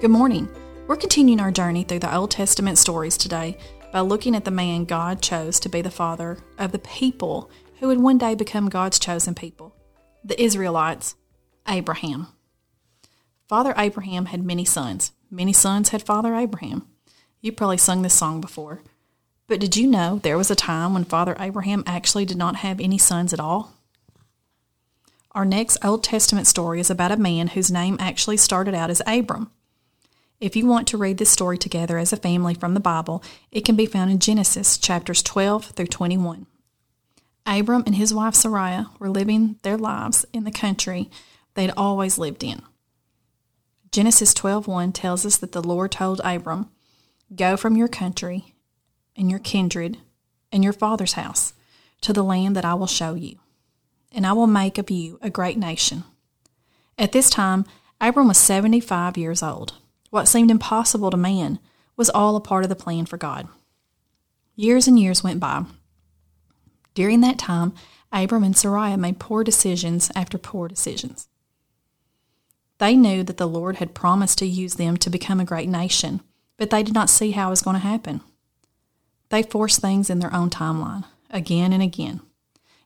Good morning. We're continuing our journey through the Old Testament stories today by looking at the man God chose to be the father of the people who would one day become God's chosen people, the Israelites, Abraham. Father Abraham had many sons. Many sons had Father Abraham. You probably sung this song before. But did you know there was a time when Father Abraham actually did not have any sons at all? Our next Old Testament story is about a man whose name actually started out as Abram. If you want to read this story together as a family from the Bible, it can be found in Genesis chapters 12 through 21. Abram and his wife Sarai were living their lives in the country they'd always lived in. Genesis 12:1 tells us that the Lord told Abram, "Go from your country and your kindred and your father's house to the land that I will show you, and I will make of you a great nation." At this time, Abram was 75 years old. What seemed impossible to man was all a part of the plan for God. Years and years went by. During that time, Abram and Sarai made poor decisions after poor decisions. They knew that the Lord had promised to use them to become a great nation, but they did not see how it was going to happen. They forced things in their own timeline, again and again.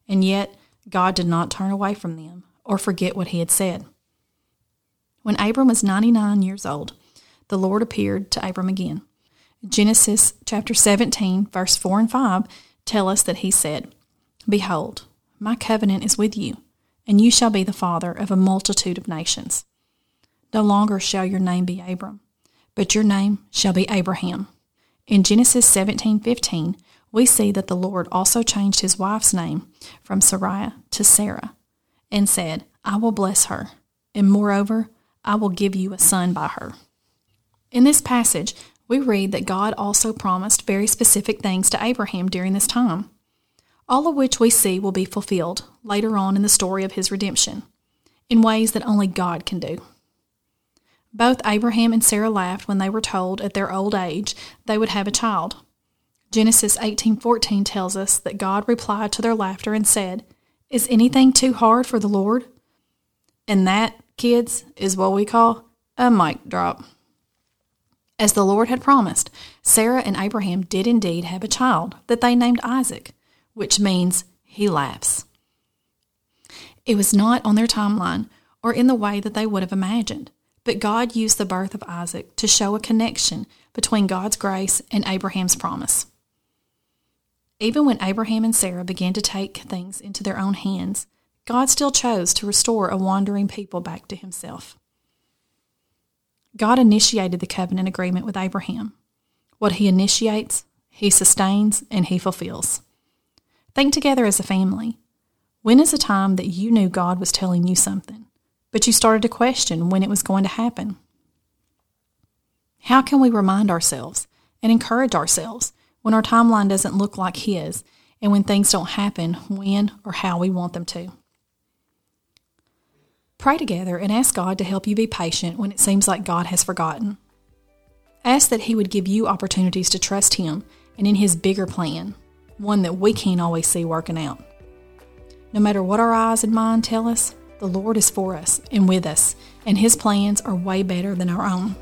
And yet, God did not turn away from them or forget what he had said. When Abram was 99 years old, the Lord appeared to Abram again. Genesis chapter 17, verse 4 and 5 tell us that he said, Behold, my covenant is with you, and you shall be the father of a multitude of nations. No longer shall your name be Abram, but your name shall be Abraham. In Genesis 17:15, we see that the Lord also changed his wife's name from Sarai to Sarah and said, I will bless her, and moreover, I will give you a son by her. In this passage, we read that God also promised very specific things to Abraham during this time, all of which we see will be fulfilled later on in the story of his redemption, in ways that only God can do. Both Abraham and Sarah laughed when they were told at their old age they would have a child. Genesis 18:14 tells us that God replied to their laughter and said, "Is anything too hard for the Lord?" And that, kids, is what we call a mic drop. As the Lord had promised, Sarah and Abraham did indeed have a child that they named Isaac, which means he laughs. It was not on their timeline or in the way that they would have imagined, but God used the birth of Isaac to show a connection between God's grace and Abraham's promise. Even when Abraham and Sarah began to take things into their own hands, God still chose to restore a wandering people back to himself. God initiated the covenant agreement with Abraham. What he initiates, he sustains, and he fulfills. Think together as a family. When is a time that you knew God was telling you something, but you started to question when it was going to happen? How can we remind ourselves and encourage ourselves when our timeline doesn't look like His and when things don't happen when or how we want them to? Pray together and ask God to help you be patient when it seems like God has forgotten. Ask that He would give you opportunities to trust Him and in His bigger plan, one that we can't always see working out. No matter what our eyes and mind tell us, the Lord is for us and with us, and His plans are way better than our own.